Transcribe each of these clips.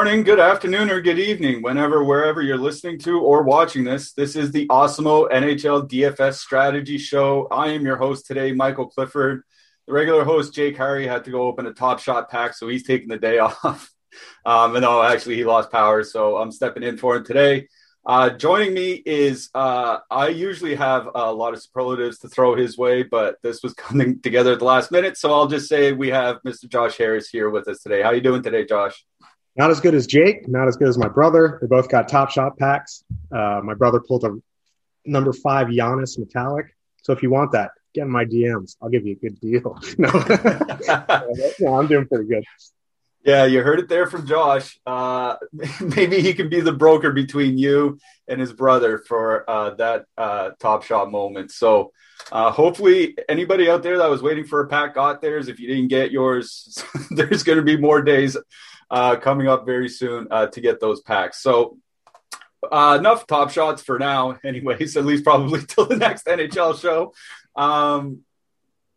Morning, good afternoon, or good evening, whenever, wherever you're listening to or watching this. This is the Awesemo NHL DFS Strategy Show. I am your host today, Michael Clifford. The regular host, Jake Harry, had to go open a top shot pack, so he's taking the day off. Um, and no, actually, he lost power, so I'm stepping in for him today. Uh, joining me is uh, I usually have a lot of superlatives to throw his way, but this was coming together at the last minute, so I'll just say we have Mr. Josh Harris here with us today. How are you doing today, Josh? Not as good as Jake, not as good as my brother. They both got top shot packs. Uh, my brother pulled a number five Giannis metallic. So if you want that, get in my DMs. I'll give you a good deal. No, no I'm doing pretty good. Yeah, you heard it there from Josh. Uh, maybe he can be the broker between you and his brother for uh, that uh, top shot moment. So, uh, hopefully, anybody out there that was waiting for a pack got theirs. If you didn't get yours, there's going to be more days uh, coming up very soon uh, to get those packs. So, enough top shots for now, anyways, at least probably till the next NHL show. Um,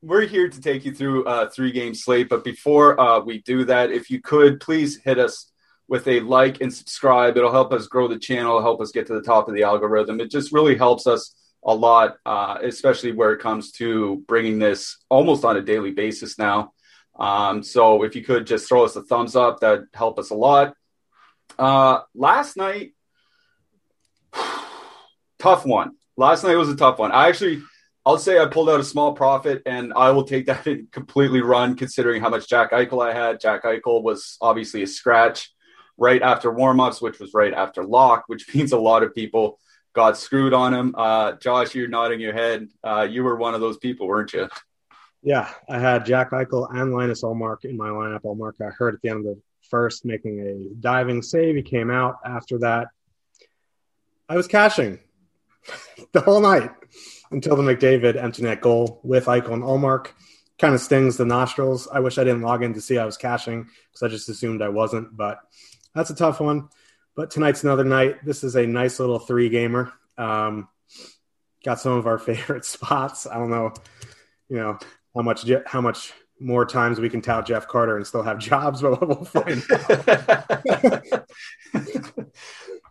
we're here to take you through a three game slate. But before uh, we do that, if you could please hit us with a like and subscribe. It'll help us grow the channel, help us get to the top of the algorithm. It just really helps us a lot, uh, especially where it comes to bringing this almost on a daily basis now. Um, so if you could just throw us a thumbs up, that'd help us a lot. Uh, last night, tough one. Last night was a tough one. I actually I'll say I pulled out a small profit, and I will take that and completely run, considering how much Jack Eichel I had. Jack Eichel was obviously a scratch right after warmups, which was right after lock, which means a lot of people got screwed on him. Uh, Josh, you're nodding your head. Uh, you were one of those people, weren't you? Yeah, I had Jack Eichel and Linus Ullmark in my lineup. Ullmark I heard at the end of the first, making a diving save. He came out after that. I was cashing the whole night until the McDavid empty net goal with Eichel and Ullmark. Kind of stings the nostrils. I wish I didn't log in to see I was cashing because I just assumed I wasn't, but that's a tough one. But tonight's another night. This is a nice little three gamer. Um, got some of our favorite spots. I don't know, you know, how much how much more times we can tout Jeff Carter and still have jobs, but we'll find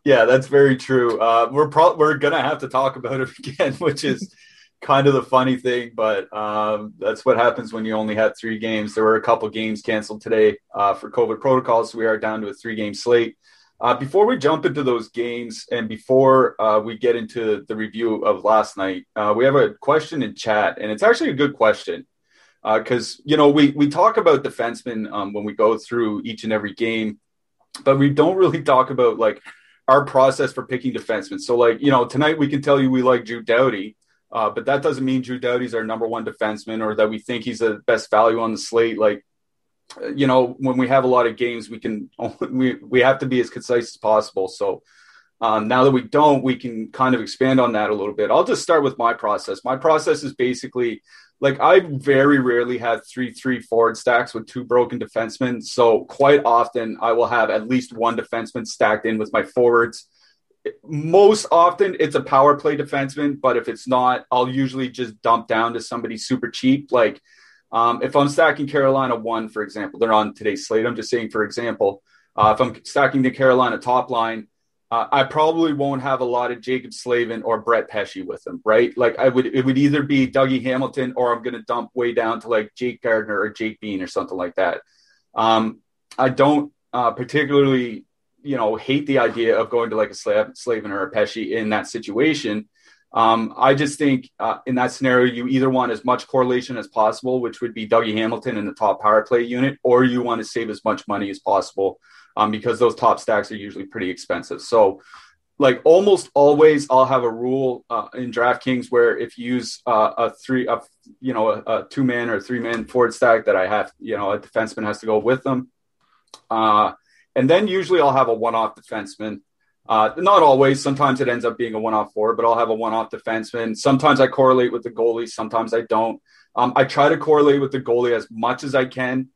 yeah, that's very true. Uh, we're pro- we're gonna have to talk about it again, which is kind of the funny thing, but um, that's what happens when you only have three games. There were a couple games canceled today uh, for COVID protocols, so we are down to a three game slate. Uh, before we jump into those games and before uh, we get into the review of last night, uh, we have a question in chat, and it's actually a good question because you know we we talk about defensemen um, when we go through each and every game, but we don't really talk about like our process for picking defensemen. So like you know tonight we can tell you we like Drew Doughty, uh, but that doesn't mean Drew Doughty's our number one defenseman or that we think he's the best value on the slate. Like you know when we have a lot of games, we can we we have to be as concise as possible. So. Um, now that we don't, we can kind of expand on that a little bit. I'll just start with my process. My process is basically like I very rarely have three three forward stacks with two broken defensemen. So quite often I will have at least one defenseman stacked in with my forwards. Most often it's a power play defenseman, but if it's not, I'll usually just dump down to somebody super cheap. Like um, if I'm stacking Carolina one, for example, they're on today's slate. I'm just saying, for example, uh, if I'm stacking the Carolina top line, uh, I probably won't have a lot of Jacob Slavin or Brett Pesce with them, right? Like I would, it would either be Dougie Hamilton or I'm going to dump way down to like Jake Gardiner or Jake Bean or something like that. Um, I don't uh, particularly, you know, hate the idea of going to like a Slav- Slavin or a Pesce in that situation. Um, I just think uh, in that scenario, you either want as much correlation as possible, which would be Dougie Hamilton in the top power play unit, or you want to save as much money as possible um, because those top stacks are usually pretty expensive. So, like almost always, I'll have a rule uh, in DraftKings where if you use uh, a three, a, you know, a, a two man or three man forward stack, that I have, you know, a defenseman has to go with them. Uh, and then usually I'll have a one off defenseman. Uh, not always. Sometimes it ends up being a one-off forward, but I'll have a one-off defenseman. Sometimes I correlate with the goalie. Sometimes I don't. Um, I try to correlate with the goalie as much as I can.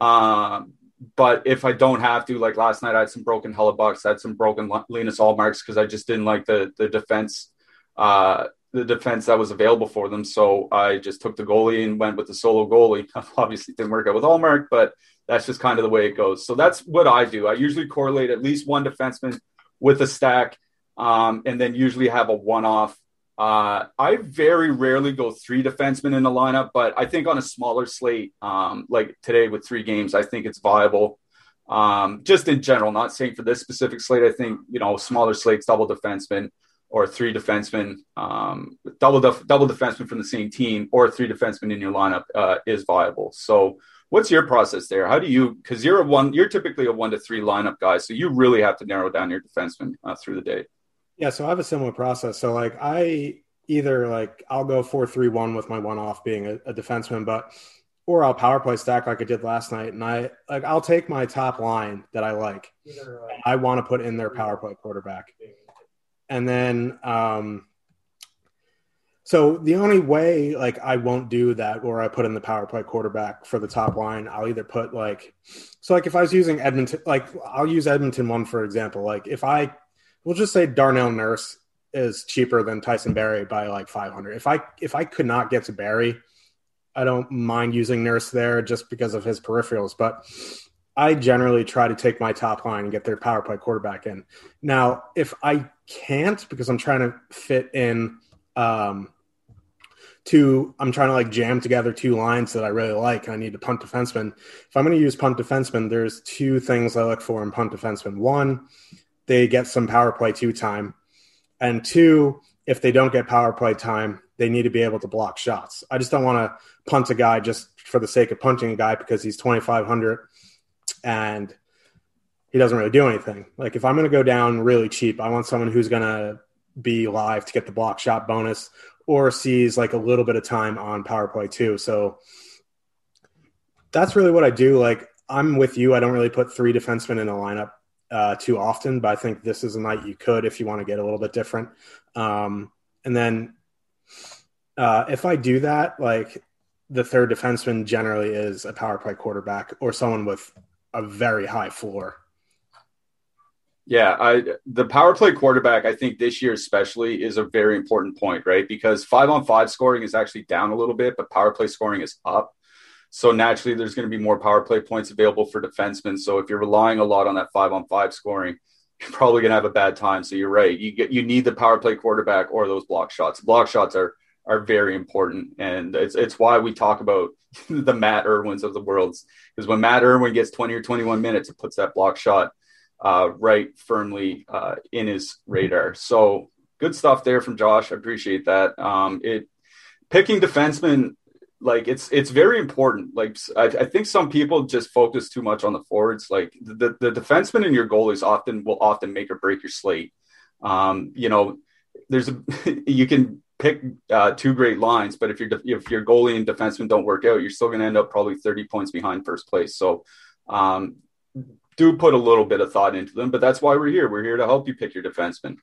Um, but if I don't have to, like last night, I had some broken Hellebuycks, I had some broken Linus Ullmarks because I just didn't like the the defense, uh, the defense that was available for them. So I just took the goalie and went with the solo goalie. Obviously, didn't work out with Ullmark, but that's just kind of the way it goes. So that's what I do. I usually correlate at least one defenseman with a stack, um, and then usually have a one-off uh, I very rarely go three defensemen in the lineup, but I think on a smaller slate, um, like today with three games, I think it's viable. Um, just in general, not saying for this specific slate, I think you know smaller slates, double defensemen or three defensemen, um, double def- double defensemen from the same team, or three defensemen in your lineup uh, is viable. So, what's your process there? How do you? Because you're a one, you're typically a one to three lineup guy, so you really have to narrow down your defensemen uh, through the day. Yeah, so I have a similar process. So like I either like I'll go four three one with my one off being a, a, defenseman, but or I'll power play stack like I did last night, and I like I'll take my top line that I like. I want to put in their power play quarterback, and then um, so the only way like I won't do that, or I put in the power play quarterback for the top line, I'll either put like so like if I was using Edmonton, like I'll use Edmonton one for example, like if I we'll just say Darnell Nurse is cheaper than Tyson Barrie by like 500. If I if I could not get to Barrie, I don't mind using Nurse there just because of his peripherals, but I generally try to take my top line and get their power play quarterback in. Now, if I can't because I'm trying to fit in um two I'm trying to like jam together two lines that I really like and I need to punt defenseman. If I'm going to use punt defenseman, there's two things I look for in punt defenseman. One, they get some power play two time. And two, if they don't get power play time, they need to be able to block shots. I just don't want to punt a guy just for the sake of punting a guy because he's 2,500 and he doesn't really do anything. Like if I'm going to go down really cheap, I want someone who's going to be live to get the block shot bonus or sees like a little bit of time on power play too. So that's really what I do. Like I'm with you. I don't really put three defensemen in a lineup uh, too often, but I think this is a night you could if you want to get a little bit different. Um, and then uh, if I do that, like the third defenseman generally is a power play quarterback or someone with a very high floor. Yeah, I the power play quarterback, I think this year especially is a very important point, right? Because five on five scoring is actually down a little bit, but power play scoring is up. So naturally, there's going to be more power play points available for defensemen. So if you're relying a lot on that five on five scoring, you're probably going to have a bad time. So you're right. You get you need the power play quarterback or those block shots. Block shots are are very important, and it's it's why we talk about the Matt Irwins of the world. Because when Matt Irwin gets 20 or 21 minutes, it puts that block shot uh, right firmly uh, in his radar. So good stuff there from Josh. I appreciate that. Um, it picking defensemen like it's it's very important. Like I, I, think some people just focus too much on the forwards. Like the the defenseman and your goalies often will often make or break your slate. Um, you know, there's a you can pick uh, two great lines, but if your if your goalie and defenseman don't work out, you're still going to end up probably 30 points behind first place. So um, do put a little bit of thought into them, but that's why we're here. We're here to help you pick your defenseman.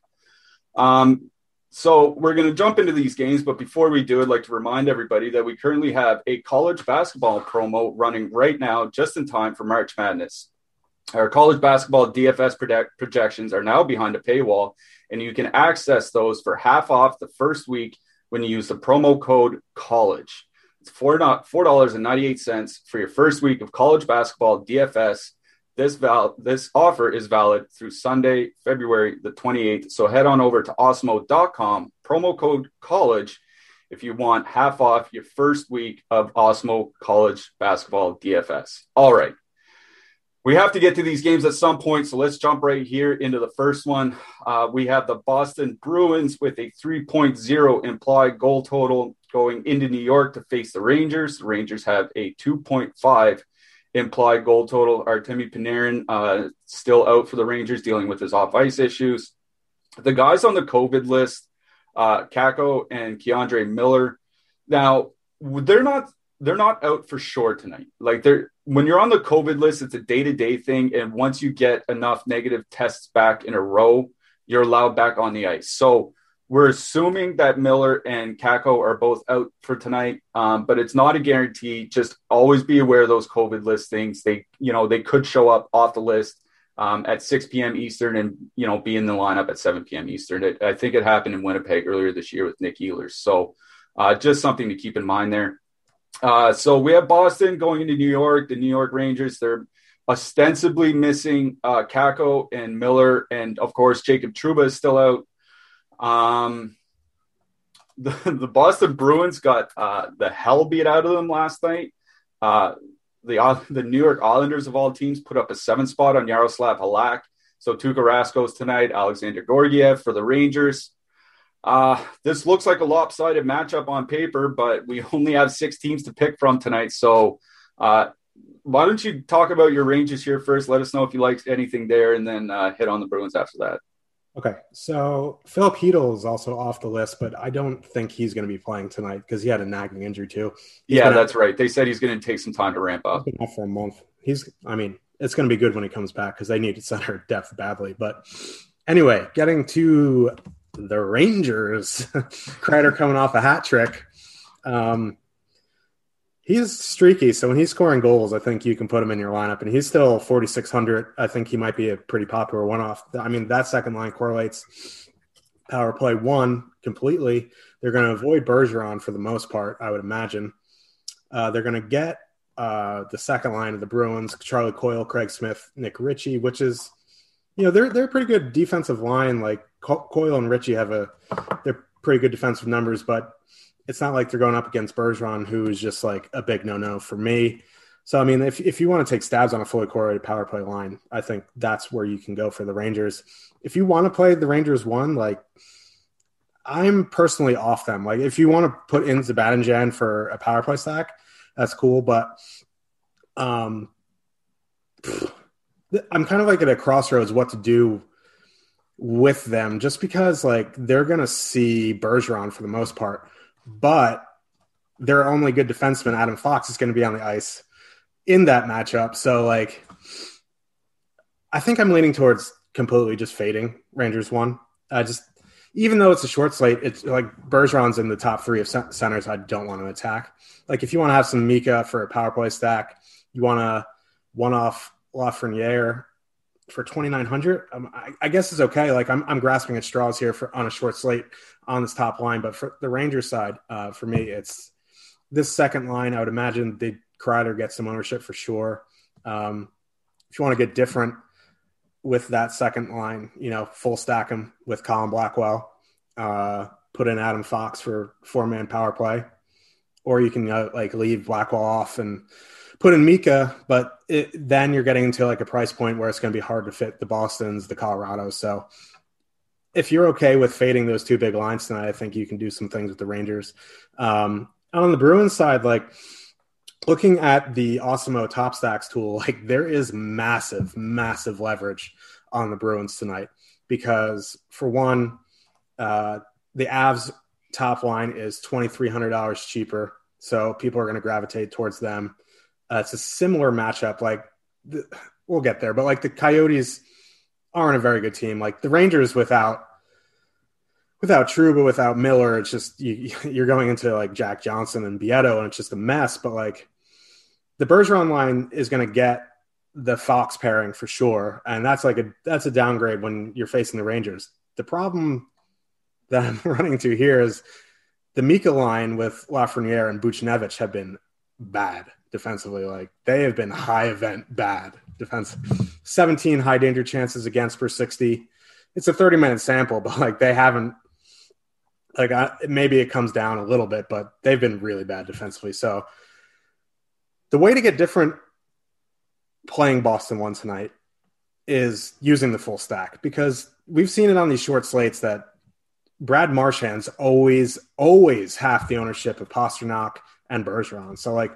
Um, so we're going to jump into these games, but before we do, I'd like to remind everybody that we currently have a college basketball promo running right now, just in time for March Madness. Our college basketball DFS project- projections are now behind a paywall, and you can access those for half off the first week when you use the promo code COLLEGE. It's four dollars and ninety eight cents for your first week of college basketball DFS this val this offer is valid through Sunday, February the 28th. So head on over to awesemo.com, promo code college if you want half off your first week of Awesemo College Basketball DFS. All right. We have to get to these games at some point, so let's jump right here into the first one. Uh, we have the Boston Bruins with a 3.0 implied goal total going into New York to face the Rangers. The Rangers have a 2.5 implied goal total. Artemi Panarin uh, still out for the Rangers, dealing with his off ice issues. The guys on the COVID list, uh, Kakko and K'Andre Miller. Now they're not they're not out for sure tonight. Like they're when you're on the COVID list, it's a day to day thing, and once you get enough negative tests back in a row, you're allowed back on the ice. So we're assuming that Miller and Kakko are both out for tonight, um, but it's not a guarantee. Just always be aware of those COVID listings. They, you know, they could show up off the list um, at 6 p.m. Eastern and you know be in the lineup at 7 p.m. Eastern. It, I think it happened in Winnipeg earlier this year with Nick Ehlers. So uh, just something to keep in mind there. Uh, so we have Boston going into New York. The New York Rangers. They're ostensibly missing uh, Kakko and Miller, and of course Jacob Trouba is still out. Um, the, the Boston Bruins got uh, the hell beat out of them last night. Uh, the the New York Islanders of all teams put up a seven spot on Yaroslav Halak. So Tuukka Raskos tonight, Alexander Georgiev for the Rangers. Uh, this looks like a lopsided matchup on paper, but we only have six teams to pick from tonight. So uh, why don't you talk about your Rangers here first? Let us know if you like anything there, and then uh, hit on the Bruins after that. Okay, so Filip Chytil is also off the list, but I don't think he's going to be playing tonight because he had a nagging injury too. He's yeah, that's out, right. They said he's going to take some time to ramp up. For a month. He's, I mean, it's going to be good when he comes back because they need center depth badly. But anyway, getting to the Rangers, Kreider coming off a hat trick. Um, he's streaky. So when he's scoring goals, I think you can put him in your lineup, and he's still 4,600. I think he might be a pretty popular one off. I mean, that second line correlates power play one completely. They're going to avoid Bergeron for the most part, I would imagine. Uh, they're going to get uh, the second line of the Bruins, Charlie Coyle, Craig Smith, Nick Ritchie, which is, you know, they're they're a pretty good defensive line. Like Coyle and Ritchie have a, they're pretty good defensive numbers, but it's not like they're going up against Bergeron, who is just like a big no no for me. So I mean, if if you want to take stabs on a fully correlated power play line, I think that's where you can go for the Rangers. If you want to play the Rangers one, like I'm personally off them. Like if you want to put in Zibanejad for a power play stack, that's cool. But um, I'm kind of like at a crossroads what to do with them, just because like they're gonna see Bergeron for the most part but their only good defenseman, Adam Fox, is going to be on the ice in that matchup. So, like, I think I'm leaning towards completely just fading Rangers one. I just, even though it's a short slate, it's like Bergeron's in the top three of centers I don't want to attack. Like, if you want to have some Mika for a power play stack, you want to one off Lafreniere for 2900 um, I, I, guess it's okay. Like I'm, I'm grasping at straws here for on a short slate on this top line but for the rangers side uh, for me it's this second line i would imagine they Kreider get some ownership for sure. Um, if you want to get different with that second line you know full stack them with colin blackwell uh, put in adam fox for four man power play or you can uh, like leave blackwell off and put in Mika, but it, then you're getting into like a price point where it's going to be hard to fit the Boston's, the Colorados. So if you're okay with fading those two big lines tonight, I think you can do some things with the Rangers. Um, on the Bruins side, like looking at the Awesemo top stacks tool, like there is massive, massive leverage on the Bruins tonight because for one, uh, the Avs top line is $2,300 cheaper. So people are going to gravitate towards them. Uh, it's a similar matchup. Like the, we'll get there. But like the Coyotes aren't a very good team. Like the Rangers without without Trouba, without Miller, it's just you, you're going into like Jack Johnson and Bitetto, and it's just a mess. But like the Bergeron line is going to get the Fox pairing for sure, and that's like a that's a downgrade when you're facing the Rangers. The problem that I'm running into here is the Mika line with Lafreniere and Buchnevich have been bad defensively. Like they have been high event bad defense. 17 high danger chances against per 60. It's a 30 minute sample, but like they haven't like I, maybe it comes down a little bit, but they've been really bad defensively. So the way to get different playing Boston one tonight is using the full stack because we've seen it on these short slates that Brad Marchand's always, always half the ownership of Pastrnak and Bergeron. So like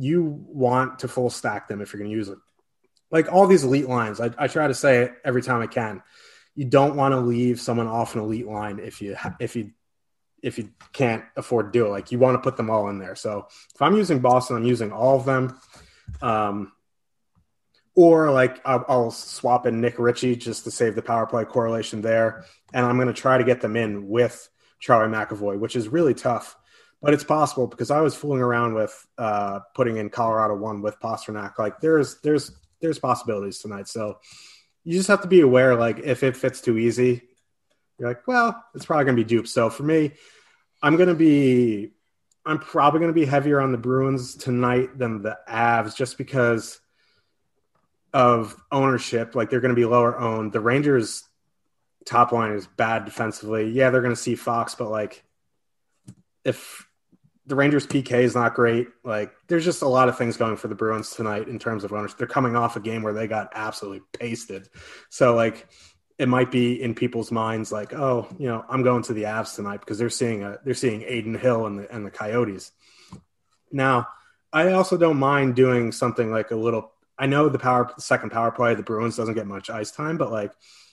you want to full stack them if you're going to use it. Like all these elite lines, I, I try to say it every time I can. You don't want to leave someone off an elite line if you if you if you can't afford to do it. Like you want to put them all in there. So if I'm using Boston, I'm using all of them. Um, or like I'll, I'll, swap in Nick Ritchie just to save the power play correlation there, and I'm going to try to get them in with Charlie McAvoy, which is really tough, but it's possible because I was fooling around with uh, putting in Colorado one with Pastrnak. Like there's there's there's possibilities tonight, so you just have to be aware. Like if it fits too easy, you're like, well, it's probably to be duped. So for me, I'm to be I'm probably to be heavier on the Bruins tonight than the Avs, just because of ownership. Like they're to be lower owned. The Rangers top line is bad defensively. Yeah, they're to see Fox, but like if the Rangers PK is not great, like there's just a lot of things going for the Bruins tonight in terms of ownership. They're coming off a game where they got absolutely pasted. So like it might be in people's minds like, oh, you know, I'm going to the Avs tonight because they're seeing a they're seeing Adin Hill and the and the Coyotes. Now, I also don't mind doing something like a little I know the power second power play, the Bruins doesn't get much ice time, but like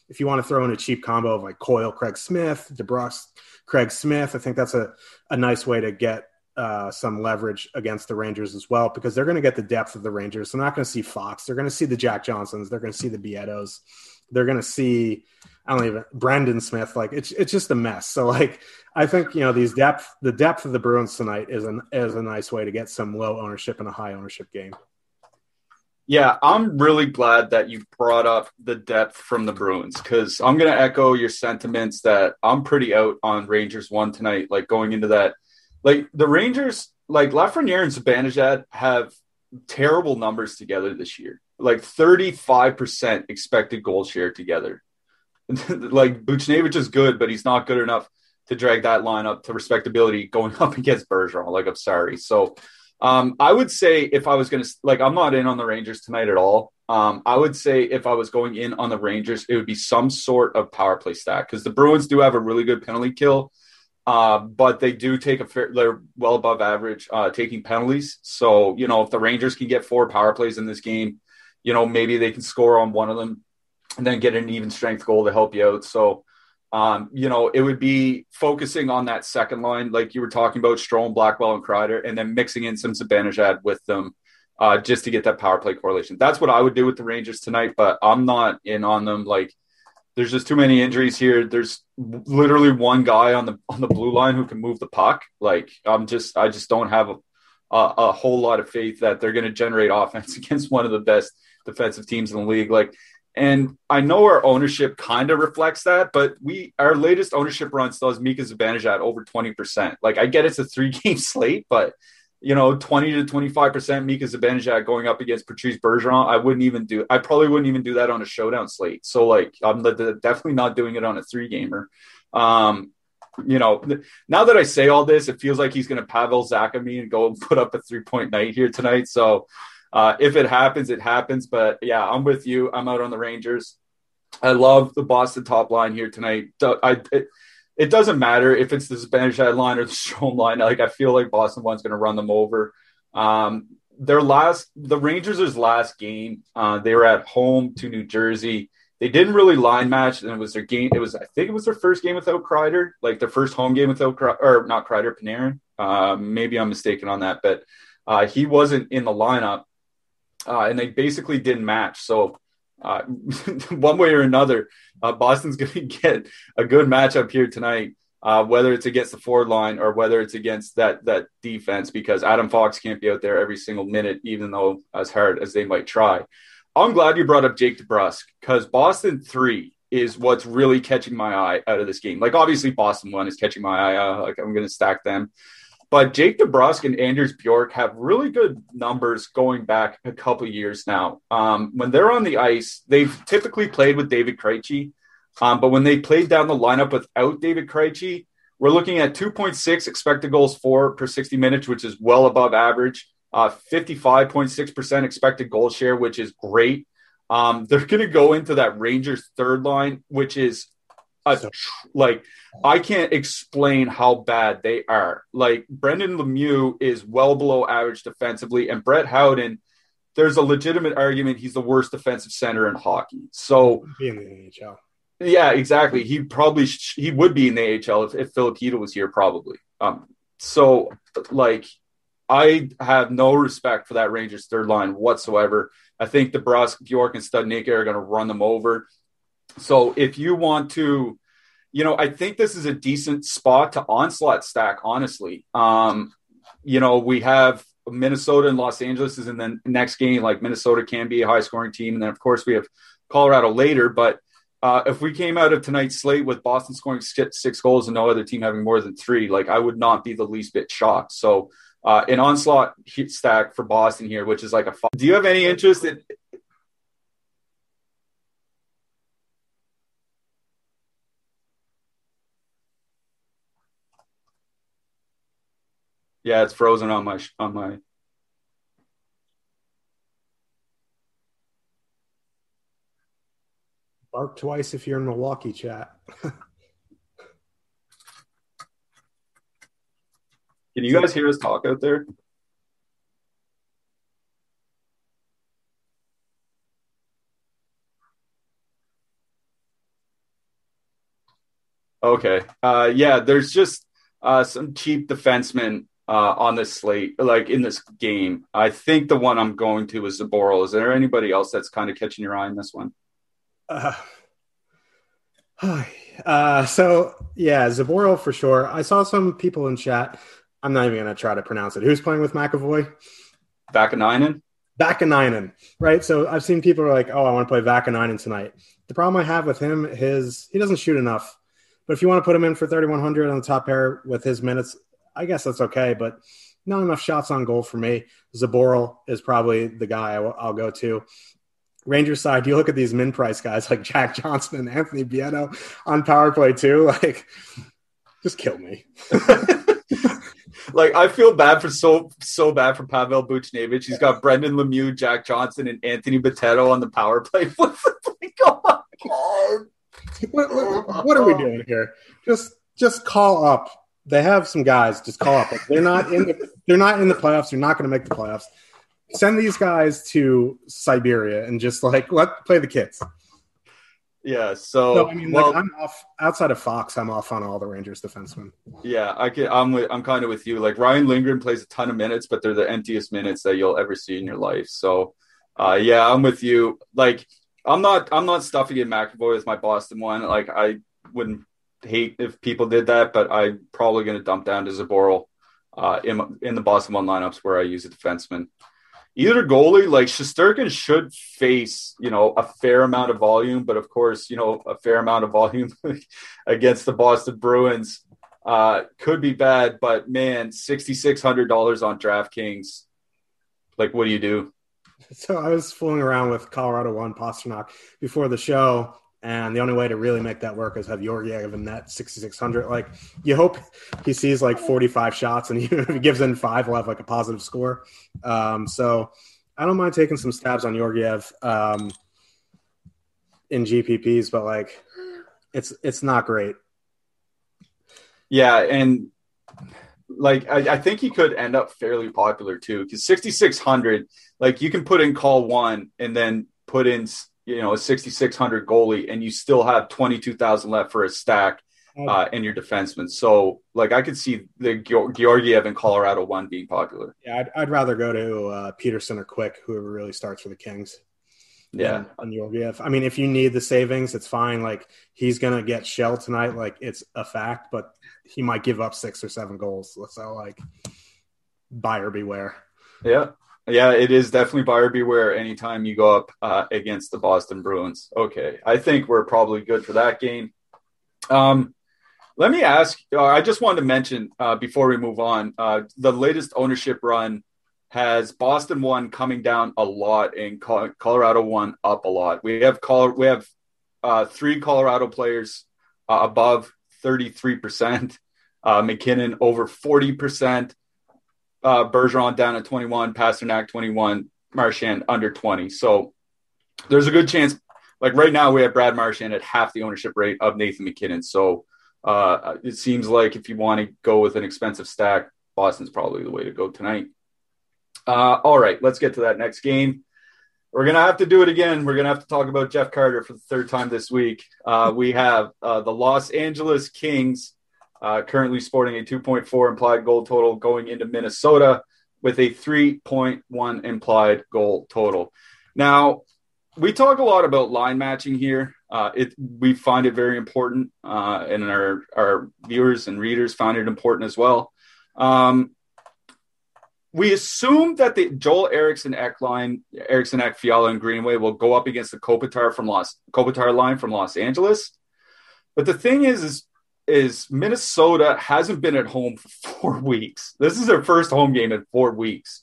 if you want to throw in a cheap combo of like Coyle, Craig Smith, DeBrusk, Craig Smith, I think that's a, a nice way to get uh, some leverage against the Rangers as well because they're going to get the depth of the Rangers. They're not going to see Fox. They're going to see the Jack Johnsons. They're going to see the Bitettos. They're going to see I don't even Brendan Smith. Like it's it's just a mess. So like I think you know these depth the depth of the Bruins tonight is an is a nice way to get some low ownership in a high ownership game. Yeah, I'm really glad that you brought up the depth from the Bruins because I'm going to echo your sentiments that I'm pretty out on Rangers one tonight. Like going into that, like the Rangers, like Lafreniere and Zibanejad have terrible numbers together this year, like 35% expected goal share together. like Buchnevich is good, but he's not good enough to drag that line up to respectability going up against Bergeron. Like I'm sorry, so um, I would say if I was going to like, I'm not in on the Rangers tonight at all. Um, I would say if I was going in on the Rangers, it would be some sort of power play stack because the Bruins do have a really good penalty kill, uh, but they do take a fair, they're well above average uh, taking penalties. So you know, if the Rangers can get four power plays in this game, you know maybe they can score on one of them and then get an even strength goal to help you out. So um, you know, it would be focusing on that second line, like you were talking about Strome, Blackwell, and Kreider, and then mixing in some Zibanejad with them uh, just to get that power play correlation. That's what I would do with the Rangers tonight, but I'm not in on them. Like, there's just too many injuries here. There's literally one guy on the on the blue line who can move the puck. Like, I'm just, I just don't have a, a, a whole lot of faith that they're going to generate offense against one of the best defensive teams in the league. Like, and I know our ownership kind of reflects that, but we our latest ownership run still has Mika Zibanejad over 20%. Like I get it's a three game slate, but you know, 20 to 25% Mika Zibanejad going up against Patrice Bergeron. I wouldn't even do I probably wouldn't even do that on a showdown slate. So like I'm definitely not doing it on a three gamer. Um, you know, now that I say all this, it feels like he's going to Pavel Zacha me and go and put up a three point night here tonight. So uh, if it happens, it happens. But yeah, I'm with you. I'm out on the Rangers. I love the Boston top line here tonight. I, it doesn't matter if it's the Spanish line or the Strome line. Like I feel like Boston one's going to run them over. Um, their last, the Rangers' last game, uh, they were at home to New Jersey. They didn't really line match, and it was their game. It was, I think, it was their first game without Kreider, like their first home game without, or not Kreider, Panarin. Uh, maybe I'm mistaken on that, but uh, he wasn't in the lineup. uh, and they basically didn't match. So uh, one way or another, uh, Boston's going to get a good matchup here tonight. Uh, whether it's against the forward line or whether it's against that that defense, because Adam Fox can't be out there every single minute, even though as hard as they might try. I'm glad you brought up Jake DeBrusk because Boston three is what's really catching my eye out of this game. Like obviously Boston one is catching my eye. Uh, like I'm going to stack them, but Jake DeBrusk and Anders Bjork have really good numbers going back a couple years now. Um, when they're on the ice, they've typically played with David Krejci. Um, but when they played down the lineup without David Krejci, we're looking at 2.6 expected goals for per 60 minutes, which is well above average. Uh, 55.6% expected goal share, which is great. Um, they're going to go into that Rangers third line, which is a tr- like I can't explain how bad they are. Like Brendan Lemieux is well below average defensively, and Brett Howden. There's a legitimate argument he's the worst defensive center in hockey. So Be in the NHL. yeah, exactly. He probably sh- he would be in the AHL if, if Filipino was here, probably. Um, so like, I have no respect for that Rangers third line whatsoever. I think DeBrusk, Bjork, and Studnicka are going to run them over. So if you want to, you know, I think this is a decent spot to onslaught stack. Honestly, um, you know, we have Minnesota and Los Angeles is in the next game. Like Minnesota can be a high scoring team, and then of course we have Colorado later, but uh, if we came out of tonight's slate with Boston scoring six, goals and no other team having more than three, like I would not be the least bit shocked. So, uh, an onslaught stack for Boston here, which is like a. Do you have any interest in? Yeah, it's frozen on my on my. Bark twice if you're in Milwaukee chat. Can you guys hear us talk out there? Okay. Uh, yeah, there's just uh, some cheap defensemen uh, on this slate, like in this game. I think the one I'm going to is Zboril. Is there anybody else that's kind of catching your eye in this one? Uh, hi. uh, so yeah, Zboril for sure. I saw some people in chat. I'm not even going to try to pronounce it. Who's playing with McAvoy? Vaakanainen? Vaakanainen, right? So I've seen people are like, "Oh, I want to play Vaakanainen tonight." The problem I have with him is he doesn't shoot enough. But if you want to put him in for 3100 on the top pair with his minutes, I guess that's okay. But not enough shots on goal for me. Zboril is probably the guy I will, go to. Rangers side, you look at these min price guys like Jack Johnson and Anthony Bitetto on power play too. Like, just kill me. like I feel bad for so so bad for Pavel Buchnevich. He's got Brendan Lemieux, Jack Johnson, and Anthony Bitetto on the power play. oh! What, what, what, are we doing here? Just just call up. They have some guys. Just call up. Like, they're not in the they're not in the playoffs. They're not going to make the playoffs. Send these guys to Siberia and just like let play the kids. Yeah. So, so I mean, well, like, I'm off outside of Fox. I'm off on all the Rangers defensemen. Yeah, I can. I'm with, I'm kind of with you. Like Ryan Lindgren plays a ton of minutes, but they're the emptiest minutes that you'll ever see in your life. So, uh, yeah, I'm with you. Like I'm not I'm not stuffing in McAvoy with my Boston one. Like I wouldn't hate if people did that, but I'm probably going to dump down to Zboril uh, in in the Boston one lineups where I use a defenseman. Either goalie, like Shesterkin, should face you know a fair amount of volume, but of course you know a fair amount of volume against the Boston Bruins uh, could be bad. But man, sixty six hundred dollars on DraftKings. Like, what do you do? So I was fooling around with Colorado One Pastrnak before the show, and the only way to really make that work is have Georgiev in net 6,600. Like, you hope he sees like 45 shots, and if he gives in five, he'll have like a positive score. Um, so I don't mind taking some stabs on Georgiev um, in GPPs, but like, it's it's not great. Yeah, and like I, I, think he could end up fairly popular too because 6600 like you can put in call one and then put in you know a 6600 goalie and you still have 22000 left for a stack uh, in your defensemen. So, like, I could see the Georgiev and Colorado one being popular. Yeah, I'd, I'd rather go to uh, Petersen or Quick, whoever really starts for the Kings. Yeah, on Georgiev. I mean, if you need the savings, it's fine. Like he's gonna get shell tonight, like it's a fact. But he might give up six or seven goals. So, like, buyer beware. Yeah, yeah, it is definitely buyer beware anytime you go up uh, against the Boston Bruins. Okay, I think we're probably good for that game. Um, let me ask. Uh, I just wanted to mention uh, before we move on, uh, the latest ownership run has Boston one coming down a lot and Colorado one up a lot. We have Col- we have uh, three Colorado players uh, above thirty three percent. MacKinnon over forty percent uh, Bergeron down at 21, Pastrnak 21, Marchand under 20. So there's a good chance. Like right now, we have Brad Marchand at half the ownership rate of Nathan MacKinnon. So uh, it seems like if you want to go with an expensive stack, Boston's probably the way to go tonight. Uh, all right, let's get to that next game. We're gonna have to do it again. We're gonna have to talk about Jeff Carter for the third time this week. Uh, we have uh, the Los Angeles Kings uh, currently sporting a 2.4 implied goal total going into Minnesota with a 3.1 implied goal total. Now, we talk a lot about line matching here. Uh, it we find it very important, uh, and our our viewers and readers find it important as well. Um, we assume that the Joel Eriksson Ek line, Eriksson Ek, Fiala, and Greenway will go up against the Kopitar from Los Kopitar line from Los Angeles. But the thing is, is is Minnesota hasn't been at home for four weeks. This is their first home game in four weeks.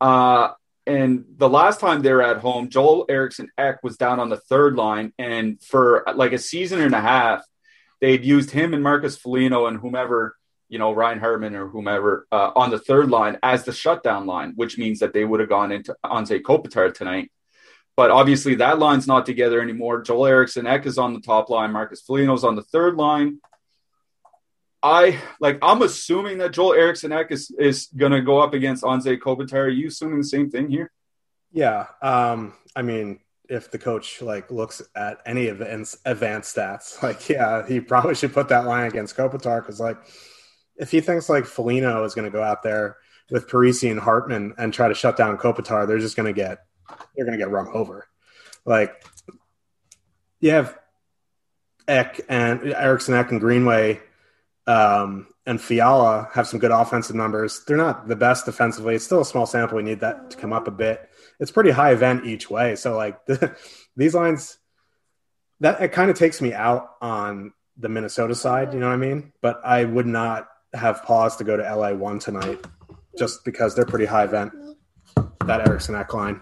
Uh, and the last time they were at home, Joel Eriksson Ek was down on the third line. And for like a season and a half, they'd used him and Marcus Foligno and whomever, you know, Ryan Hartman or whomever uh, on the third line as the shutdown line, which means that they would have gone into Anze Kopitar tonight. But obviously that line's not together anymore. Joel Eriksson Ek is on the top line. Marcus Foligno's on the third line. I like I'm assuming that Joel Eriksson Ek is, is gonna go up against Anze Kopitar. Are you assuming the same thing here? Yeah. Um, I mean, if the coach like looks at any advanced advanced stats, like yeah, he probably should put that line against Kopitar because like if he thinks like Foligno is gonna go out there with Parise and Hartman and try to shut down Kopitar, they're just gonna get they're gonna get run over. Like you have Ek and Eriksson Ek and Greenway um, and Fiala have some good offensive numbers. They're not the best defensively. It's still a small sample. We need that to come up a bit. It's pretty high event each way. So like the, these lines, that it kind of takes me out on the Minnesota side. You know what I mean? But I would not have paused to go to LA one tonight, just because they're pretty high event. That Eriksson Ek line.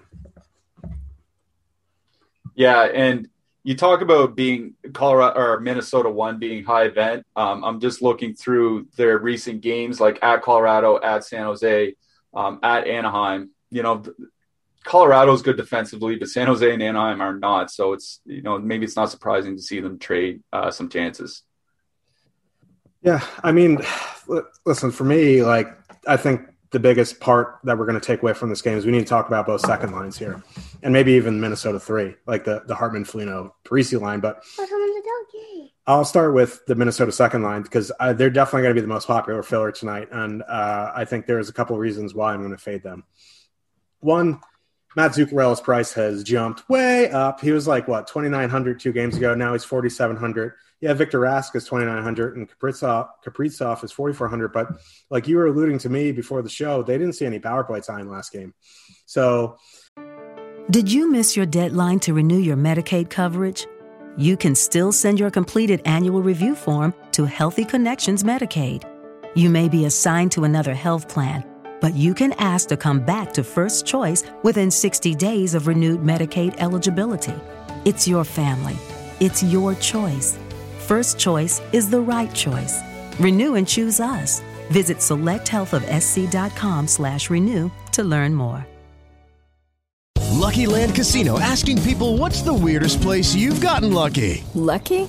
Yeah, and you talk about being Colorado or Minnesota one being high event. Um, I'm just looking through their recent games, like at Colorado, at San Jose, um, at Anaheim. You know, Colorado's good defensively, but San Jose and Anaheim are not. So it's you know maybe it's not surprising to see them trade uh, some chances. Yeah, I mean, listen for me, like I think the biggest part that we're going to take away from this game is we need to talk about both second lines here, and maybe even Minnesota three, like the the Hartman Foligno Parise line. But I'll start with the Minnesota second line because uh, they're definitely going to be the most popular filler tonight, and uh, I think there's a couple of reasons why I'm going to fade them. One, Matt Zuccarello's price has jumped way up. He was like what 2,900 two games ago. Now he's 4,700 yeah, Victor Rask is 2,900 and Kaprizov, Kaprizov is 4,400. But like you were alluding to me before the show, they didn't see any power play time last game. So. Did you miss your deadline to renew your Medicaid coverage? You can still send your completed annual review form to Healthy Connections Medicaid. You may be assigned to another health plan, but you can ask to come back to First Choice within 60 days of renewed Medicaid eligibility. It's your family. It's your choice. First choice is the right choice. Renew and choose us. Visit selecthealthofsc.com slash renew to learn more. Lucky Land Casino asking people what's the weirdest place you've gotten lucky? Lucky?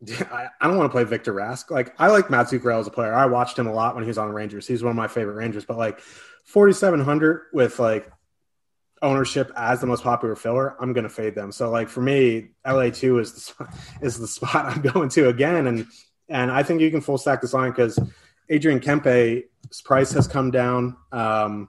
I, I don't want to play Victor Rask. Like, I like Matt Zuccarello as a player. I watched him a lot when he was on Rangers. He's one of my favorite Rangers. But like, 4,700 with like ownership as the most popular filler, I'm going to fade them. So like for me, LA two is the spot, is the spot I'm going to again, and and I think you can full stack this line because Adrian Kempe's price has come down. Um,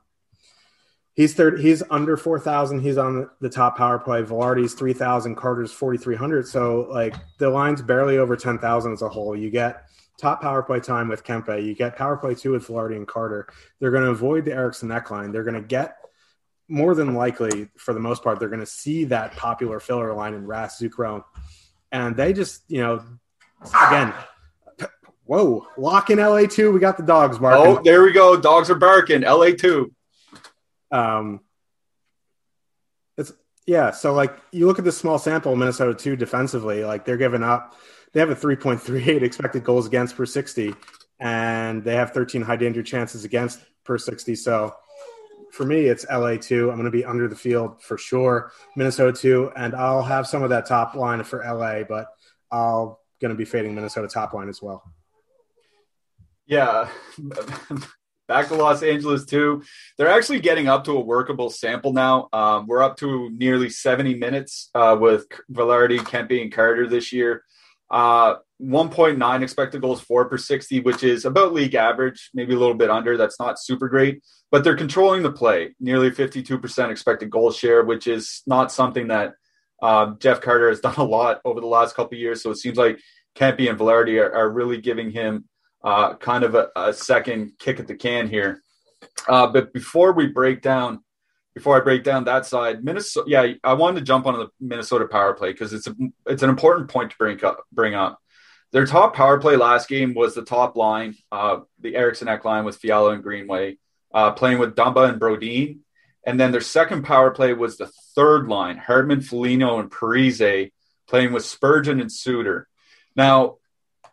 he's third. He's under four thousand. He's on the top power play. Vilardi's three thousand. Carter's forty three hundred. So like the line's barely over ten thousand as a whole. You get top power play time with Kempe. You get power play two with Vilardi and Carter. They're going to avoid the Eriksson Ek line. They're going to get more than likely, for the most part, they're going to see that popular filler line in Rask Zuccarello. And they just, you know, again, whoa, lock in LA two. We got the dogs barking. Oh, there we go. Dogs are barking. LA two. Um, it's yeah. So like you look at the small sample, Minnesota two defensively, like they're giving up. They have a three point three eight expected goals against per sixty, and they have thirteen high danger chances against per sixty. So for me, it's LA two. I'm going to be under the field for sure. Minnesota two, and I'll have some of that top line for LA, but I'll going to be fading Minnesota top line as well. Yeah. Back to Los Angeles too. They're actually getting up to a workable sample now. Um, we're up to nearly 70 minutes uh, with Vilardi, Kempe, and Carter this year. Uh, 1.9 expected goals for per 60, which is about league average, maybe a little bit under. That's not super great, but they're controlling the play. Nearly 52% expected goal share, which is not something that uh, Jeff Carter has done a lot over the last couple years. So it seems like Kempe and Vilardi are, are really giving him uh, kind of a, a, second kick at the can here. Uh, but before we break down, before I break down that side, Minnesota. Yeah, I wanted to jump on the Minnesota power play because it's a, it's an important point to bring up. Bring up. Their top power play last game was the top line, uh, the Eriksson Ek line with Fiala and Greenway, uh, playing with Dumba and Brodin. And then their second power play was the third line, Hartman, Foligno, and Parise, playing with Spurgeon and Suter. Now,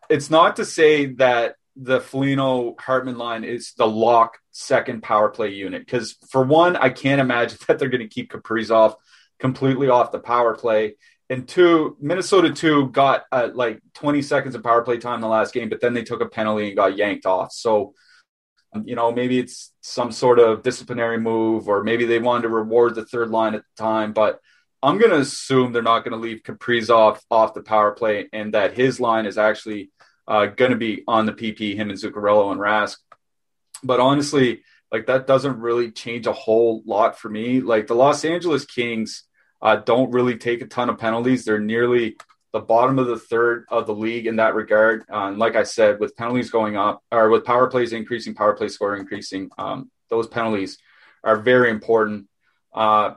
it's not to say that the Foligno Hartman line is the lock second power play unit because for one, I can't imagine that they're going to keep Kaprizov completely off the power play. And two, Minnesota two got uh, like 20 seconds of power play time in the last game, but then they took a penalty and got yanked off. So, you know, maybe it's some sort of disciplinary move, or maybe they wanted to reward the third line at the time. But I'm going to assume they're not going to leave Kaprizov off the power play and that his line is actually uh, going to be on the PP, him and Zuccarello and Rask. But honestly, like that doesn't really change a whole lot for me. Like the Los Angeles Kings uh, don't really take a ton of penalties. They're nearly the bottom of the third of the league in that regard. Uh, and like I said, with penalties going up or with power plays increasing, power play score increasing, um, those penalties are very important. Uh,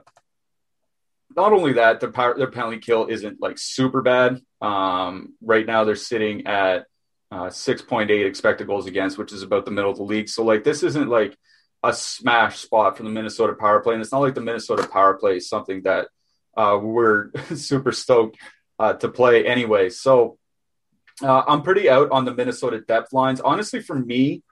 not only that, their power, their penalty kill isn't like super bad. Um, right now, they're sitting at uh, 6.8 expected goals against, which is about the middle of the league. So like this isn't like a smash spot for the Minnesota power play, and it's not like the Minnesota power play is something that uh, we're super stoked uh, to play anyway. So uh, I'm pretty out on the Minnesota depth lines. Honestly, for me,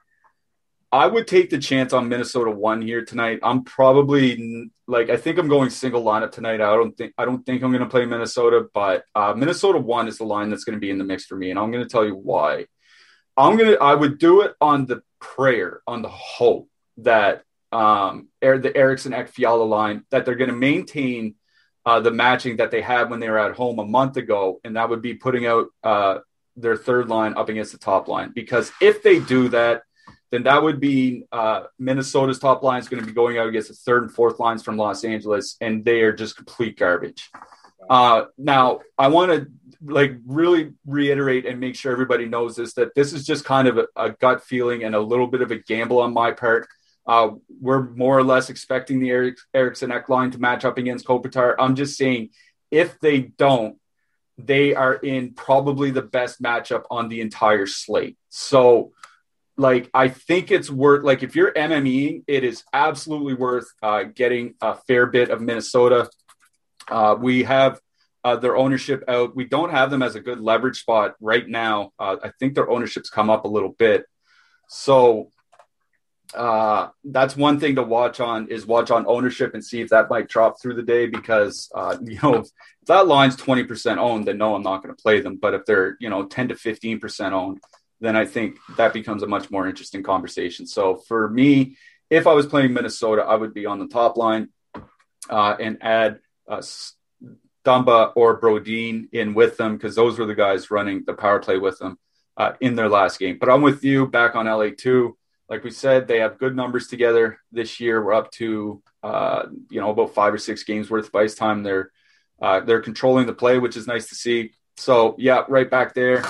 I would take the chance on Minnesota one here tonight. I'm probably like I think I'm going single lineup tonight. I don't think I don't think I'm going to play Minnesota, but uh, Minnesota one is the line that's going to be in the mix for me, and I'm going to tell you why. I'm gonna I would do it on the prayer, on the hope that um, the Eriksson Ek Fiala line that they're going to maintain uh, the matching that they had when they were at home a month ago, and that would be putting out uh, their third line up against the top line. Because if they do that, then that would be uh, Minnesota's top line is going to be going out against the third and fourth lines from Los Angeles, and they are just complete garbage. Uh, now, I want to like really reiterate and make sure everybody knows this that this is just kind of a, a gut feeling and a little bit of a gamble on my part. Uh, we're more or less expecting the Eric, Eriksson Ek line to match up against Kopitar. I'm just saying, if they don't, they are in probably the best matchup on the entire slate. So, like, I think it's worth, like, if you're MME, it is absolutely worth uh, getting a fair bit of Minnesota. Uh, we have uh, their ownership out. We don't have them as a good leverage spot right now. Uh, I think their ownership's come up a little bit. So, uh, that's one thing to watch on is watch on ownership and see if that might drop through the day because uh, you know if that line's 20% owned then no i'm not going to play them but if they're you know 10 to 15% owned then i think that becomes a much more interesting conversation so for me if i was playing minnesota i would be on the top line uh, and add uh, dumba or brodin in with them because those were the guys running the power play with them uh, in their last game but i'm with you back on la2 like we said, they have good numbers together this year. We're up to uh, you know about five or six games worth of ice time. They're uh, they're controlling the play, which is nice to see. So yeah, right back there.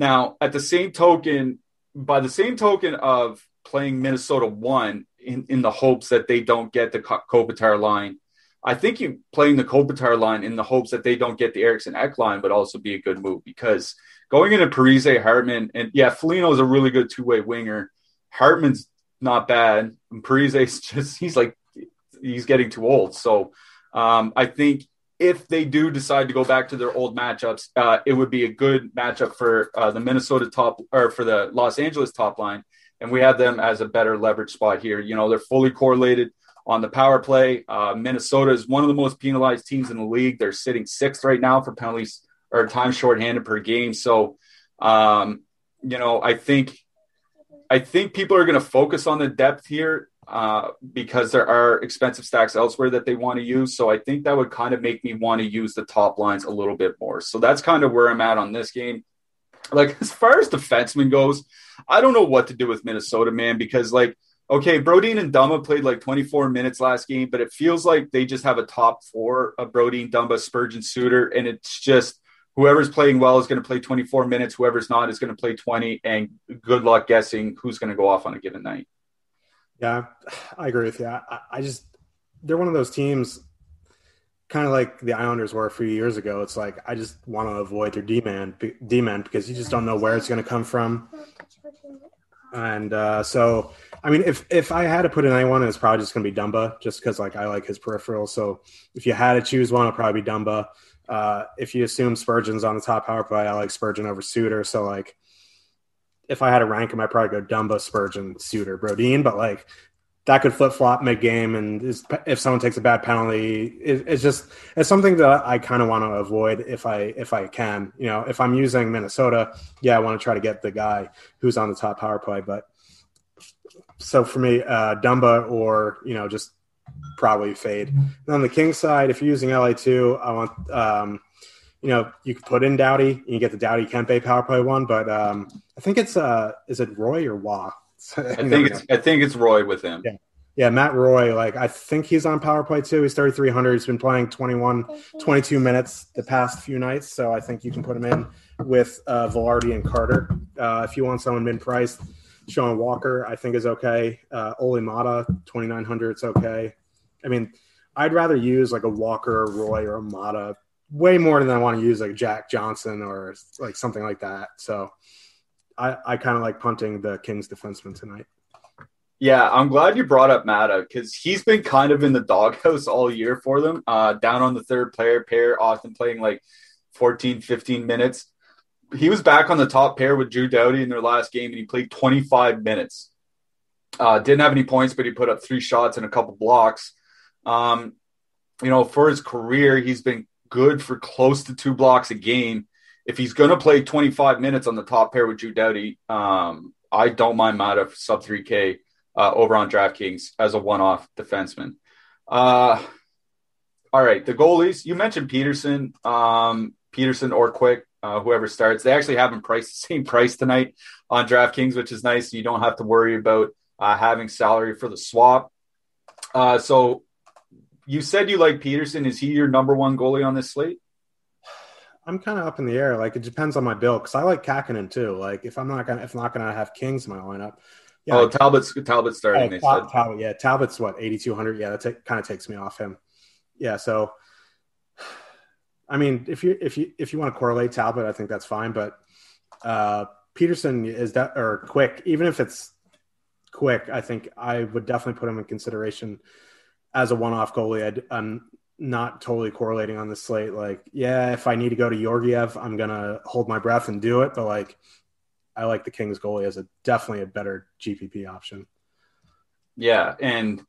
Now, at the same token, by the same token of playing Minnesota one in, in the hopes that they don't get the Kopitar line, I think you playing the Kopitar line in the hopes that they don't get the Eriksson Ek line would also be a good move because going into Parise, Hartman, and yeah, Foligno is a really good two way winger Hartman's not bad. And Parise's just he's like he's getting too old. So um, I think if they do decide to go back to their old matchups, uh, it would be a good matchup for uh, the Minnesota top or for the Los Angeles top line. And we have them as a better leverage spot here. You know, they're fully correlated on the power play. Uh, Minnesota is one of the most penalized teams in the league. They're sitting sixth right now for penalties or time shorthanded per game. So, um, you know, I think I think people are going to focus on the depth here uh, because there are expensive stacks elsewhere that they want to use. So I think that would kind of make me want to use the top lines a little bit more. So that's kind of where I'm at on this game. Like as far as defenseman goes, I don't know what to do with Minnesota, man, because like okay, Brodin and Dumba played like 24 minutes last game, but it feels like they just have a top four of Brodin, Dumba, Spurgeon, Suter, and it's just whoever's playing well is going to play 24 minutes. Whoever's not is going to play 20. And good luck guessing who's going to go off on a given night. Yeah, I agree with you. I, I just, they're one of those teams, kind of like the Islanders were a few years ago. It's like, I just want to avoid their D-man, D-man because you just don't know where it's going to come from. And uh, so, I mean, if if I had to put in anyone, it's probably just going to be Dumba, just because like I like his peripheral. So if you had to choose one, it'd probably be Dumba. Uh, if you assume Spurgeon's on the top power play, I like Spurgeon over Suter. So like, if I had to rank him, I'd probably go Dumba, Spurgeon, Suter, Brodin. But like, that could flip flop mid game, and if someone takes a bad penalty, it, it's just it's something that I kind of want to avoid if I if I can. You know, if I'm using Minnesota, yeah, I want to try to get the guy who's on the top power play. But so for me, uh, Dumba or you know just probably fade. And on the king side, if you're using LA two, I want um, you know you could put in Doughty and you get the Doughty Kempe power play one, but um, I think it's uh, is it Roy or Wah? I think it's I think it's Roy with him. Yeah. Yeah, Matt Roy, like I think he's on power play too. He's 3,300. He's been playing 21, 22 minutes the past few nights. So I think you can put him in with uh, Vilardi and Carter. Uh, if you want someone mid priced, Sean Walker, I think is okay. Uh, Olli Maatta, 2,900, it's okay. I mean, I'd rather use like a Walker, Roy, or a Maatta way more than I want to use like Jack Johnson or like something like that. So I, I kind of like punting the Kings defenseman tonight. Yeah, I'm glad you brought up Maatta because he's been kind of in the doghouse all year for them. Uh, down on the third player pair, often playing like 14, 15 minutes. He was back on the top pair with Drew Doughty in their last game, and he played 25 minutes. Uh, didn't have any points, but he put up three shots and a couple blocks. Um, you know, for his career, he's been good for close to two blocks a game. If he's going to play 25 minutes on the top pair with Drew Doughty, um, I don't mind Maatta sub 3K uh, over on DraftKings as a one off defenseman. Uh, all right, the goalies. You mentioned Petersen, um, Petersen or Quick, uh, whoever starts. They actually have him priced the same price tonight on DraftKings, which is nice. You don't have to worry about uh, having salary for the swap. Uh, so you said you like Petersen. Is he your number one goalie on this slate? I'm kind of up in the air. Like it depends on my bill because I like Kahkonen too. Like if I'm not gonna if I'm not gonna have Kings in my lineup. Yeah, oh, Talbot's Talbot's starting. Tal- Talbot, yeah, Talbot's what 8200. Yeah, that t- kind of takes me off him. Yeah, so I mean, if you if you if you want to correlate Talbot, I think that's fine. But uh, Petersen is that or quick, even if it's quick, I think I would definitely put him in consideration as a one-off goalie. I'd, I'm not totally correlating on the slate. Like, yeah, if I need to go to Georgiev, I'm gonna hold my breath and do it. But like, I like the Kings goalie as a definitely a better GPP option. Yeah, and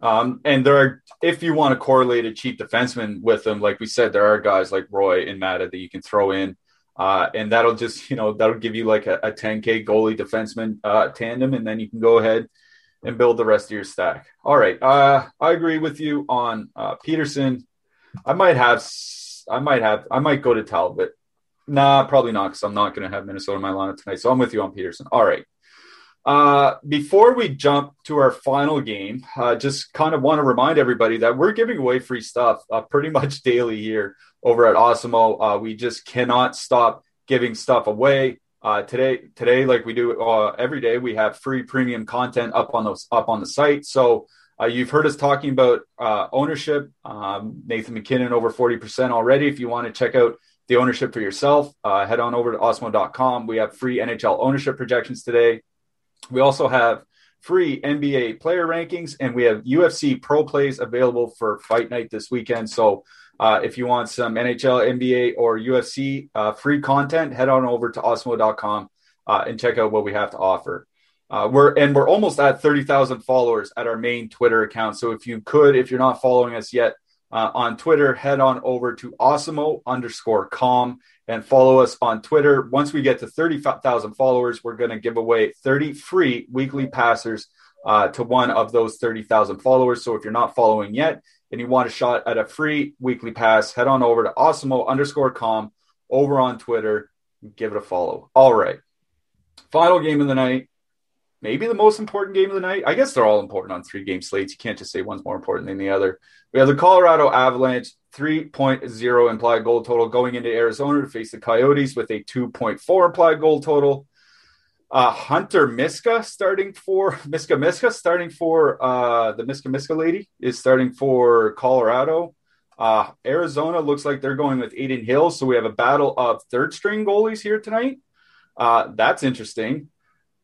um, and there are if you want to correlate a cheap defenseman with them, like we said, there are guys like Roy and Maatta that you can throw in. Uh, and that'll just, you know, that'll give you like a, a 10K goalie defenseman uh, tandem, and then you can go ahead and build the rest of your stack. All right. Uh, I agree with you on uh, Petersen. I might have, I might have, I might go to Talbot. Nah, probably not because I'm not going to have Minnesota in my lineup tonight. So I'm with you on Petersen. All right. Uh, before we jump to our final game, uh, just kind of want to remind everybody that we're giving away free stuff uh, pretty much daily here over at Awesemo. Uh, we just cannot stop giving stuff away. Uh, today, today, like we do uh, every day, we have free premium content up on those up on the site. So you've heard us talking about ownership. Um, Nathan MacKinnon over forty percent already. If you want to check out the ownership for yourself, head on over to Awesemo.com. We have free NHL ownership projections today. We also have free NBA player rankings, and we have UFC pro plays available for fight night this weekend. So uh, if you want some NHL, NBA, or UFC uh, free content, head on over to awesemo.com uh, and check out what we have to offer. Uh, we're and we're almost at 30,000 followers at our main Twitter account. So if you could, if you're not following us yet uh, on Twitter, head on over to awesemo underscore com and follow us on Twitter. Once we get to 30,000 followers, we're going to give away 30 free weekly passers uh, to one of those 30,000 followers. So if you're not following yet and you want a shot at a free weekly pass, head on over to awesemo underscore com over on Twitter. Give it a follow. All right. Final game of the night. Maybe the most important game of the night. I guess they're all important on three game slates. You can't just say one's more important than the other. We have the Colorado Avalanche 3.0 implied goal total going into Arizona to face the Coyotes with a 2.4 implied goal total. Uh, Hunter Miska starting for Miska Miska starting for uh, the Miska Miska lady is starting for Colorado. Uh, Arizona looks like they're going with Adin Hill, so we have a battle of third string goalies here tonight. Uh, that's interesting.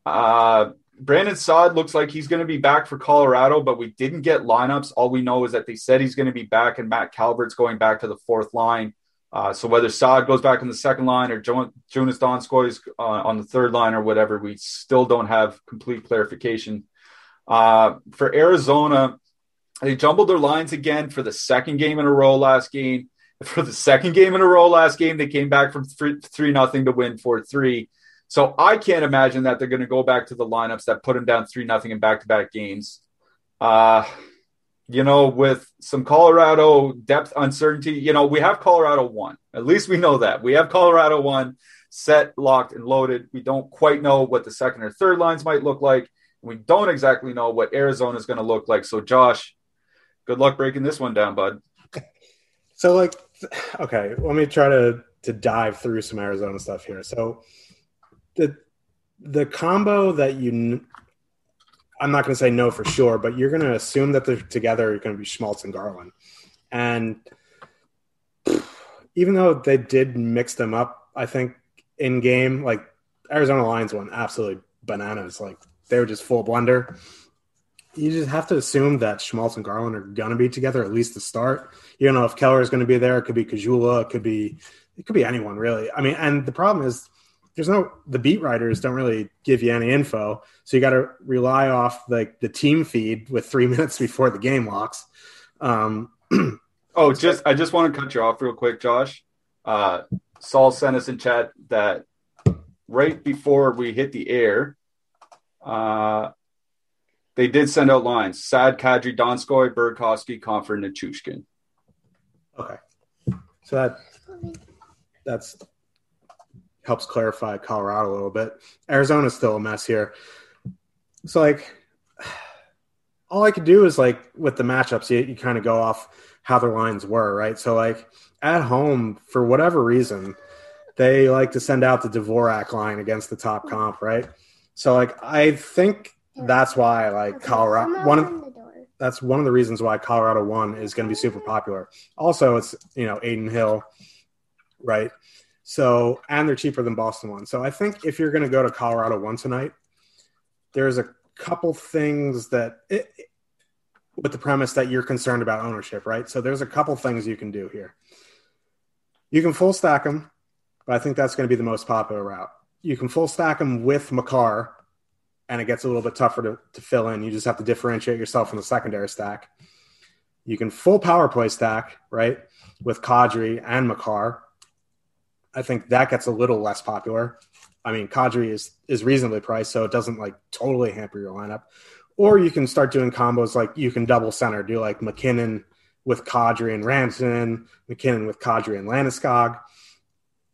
Uh, Brandon Saad looks like he's going to be back for Colorado, but we didn't get lineups. All we know is that they said he's going to be back, and Matt Calvert's going back to the fourth line. Uh, so whether Saad goes back in the second line or jo- Jonas Donskoi is uh, on the third line or whatever, we still don't have complete clarification. Uh, for Arizona, they jumbled their lines again for the second game in a row last game. For the second game in a row last game, they came back from three, three nothing to win four three. So I can't imagine that they're going to go back to the lineups that put them down three nothing in back to back games. Uh, you know, with some Colorado depth uncertainty, you know, we have Colorado one. At least we know that we have Colorado one set, locked, and loaded. We don't quite know what the second or third lines might look like. We don't exactly know what Arizona is going to look like. So, Josh, good luck breaking this one down, bud. So, like, okay, let me try to to dive through some Arizona stuff here. So, the the combo that you I'm not going to say no for sure, but you're going to assume that they're together are going to be Schmaltz and Garland. And even though they did mix them up, I think in game, like Arizona Lions went absolutely bananas. Like they were just full blender. You just have to assume that Schmaltz and Garland are going to be together at least to start. You don't know if Keller is going to be there. It could be Caggiula. It could be it could be anyone really. I mean, and the problem is there's no the beat writers don't really give you any info, so you got to rely off like the team feed with three minutes before the game locks. Um, oh, just I just want to cut you off real quick, Josh. Uh, Saul sent us in chat that right before we hit the air, uh, they did send out lines: Saad, Kadri, Donskoi, Burakovsky, Compher, and Chushkin. Okay, so that that's helps clarify Colorado a little bit. Arizona's still a mess here. So like all I could do is like with the matchups, you, you kind of go off how their lines were, right? So like at home, for whatever reason, they like to send out the Dvorak line against the top comp, right? So like I think that's why like Colorado one of that's one of the reasons why Colorado one is going to be super popular. Also, it's you know Adin Hill right? So, and they're cheaper than Boston one. So, I think if you're going to go to Colorado one tonight, there's a couple things that, it, with the premise that you're concerned about ownership, right? So, there's a couple things you can do here. You can full stack them, but I think that's going to be the most popular route. You can full stack them with Makar, and it gets a little bit tougher to, to fill in. You just have to differentiate yourself from the secondary stack. You can full power play stack, right, with Kadri and Makar. I think that gets a little less popular. I mean, Kadri is is reasonably priced, so it doesn't like totally hamper your lineup. Or you can start doing combos like you can double center, do like MacKinnon with Kadri and Rantanen, MacKinnon with Kadri and Landeskog.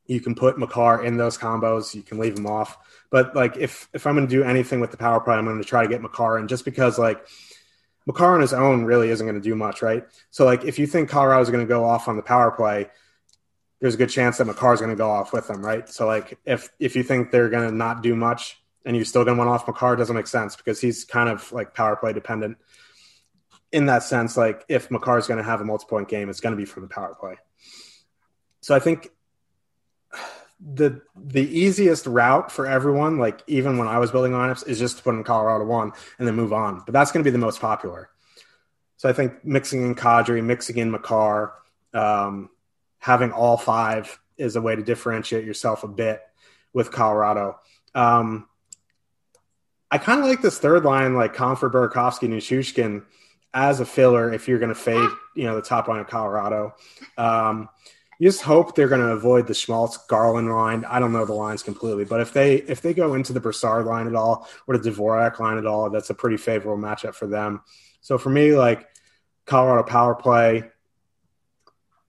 You can put Makar in those combos. You can leave them off. But like if if I'm going to do anything with the power play, I'm going to try to get Makar in just because like Makar on his own really isn't going to do much, right? So like if you think Colorado is going to go off on the power play, there's a good chance that Makar is going to go off with them, right? So like if if you think they're going to not do much and you're still going to want off Makar, doesn't make sense because he's kind of like power play dependent. In that sense, like if Makar is going to have a multi point game, it's going to be from the power play. So I think the the easiest route for everyone, like even when I was building lineups, is just to put in Colorado one and then move on. But that's going to be the most popular. So I think mixing in Kadri, mixing in Makar, um, having all five is a way to differentiate yourself a bit with Colorado. Um, I kind of like this third line, like Compher, Burakovsky, Nichushkin, as a filler if you're going to fade, you know, the top line of Colorado. Um, you just hope they're going to avoid the Schmaltz Garland line. I don't know the lines completely, but if they if they go into the Brassard line at all or the Dvorak line at all, that's a pretty favorable matchup for them. So for me, like Colorado power play,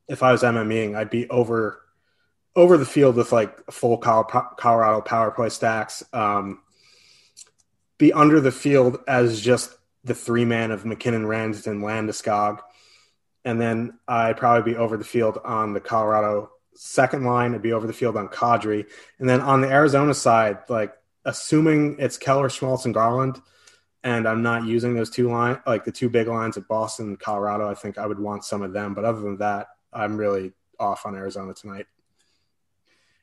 if I was MMEing, I'd be over over the field with like full Colorado power play stacks. Um, be under the field as just the three man of MacKinnon, Rantanen, Landeskog. And then I'd probably be over the field on the Colorado second line. I'd be over the field on Kadri. And then on the Arizona side, like assuming it's Keller, Schmaltz, and Garland, and I'm not using those two line like the two big lines at Boston and Colorado, I think I would want some of them. But other than that, I'm really off on Arizona tonight.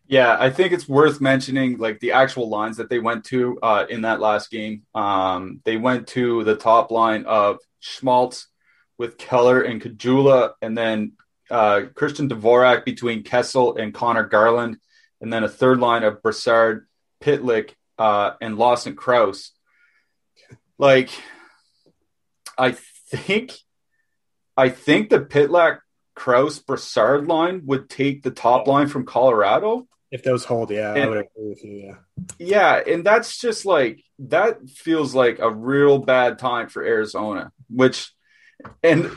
Yeah, I think it's worth mentioning like the actual lines that they went to uh, in that last game. Um, they went to the top line of Schmaltz with Keller and Caggiula, and then uh, Christian Dvorak between Kessel and Connor Garland, and then a third line of Brassard, Pitlick, uh, and Lawson Crouse. Like, I think, I think the Pitlick Crouse Brassard line would take the top line from Colorado. If those hold, yeah, And- I would agree with you. Yeah. Yeah, and that's just like that feels like a real bad time for Arizona, which, and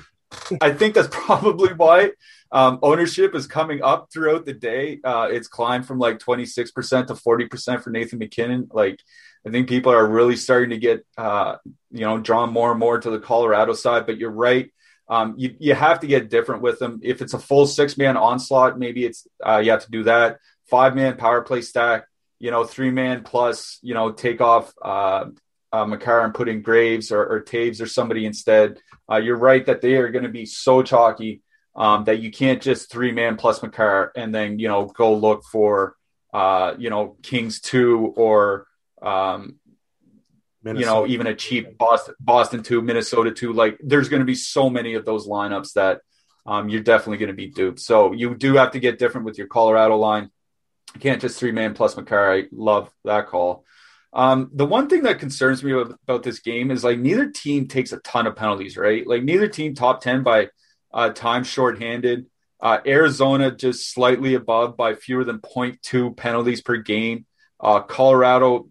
I think that's probably why um, ownership is coming up throughout the day. Uh, it's climbed from like 26% to 40% for Nathan MacKinnon. Like, I think people are really starting to get, uh, you know, drawn more and more to the Colorado side. But you're right. Um, you, you have to get different with them. If it's a full six man onslaught, maybe it's uh, you have to do that. Five man power play stack, you know, three man plus, you know, take off uh, uh, Makar and put in Graves or, or Toews or somebody instead. Uh, you're right that they are going to be so chalky um, that you can't just three man plus Makar and then, you know, go look for, uh, you know, Kings two or, um, you know, even a cheap Boston, Boston two, Minnesota two. Like there's going to be so many of those lineups that um, you're definitely going to be duped. So you do have to get different with your Colorado line. You can't just three man plus Makar. I love that call. Um, the one thing that concerns me about, about this game is like neither team takes a ton of penalties, right? Like neither team top 10 by uh, time shorthanded. Uh, Arizona just slightly above by fewer than 0.2 penalties per game. Uh, Colorado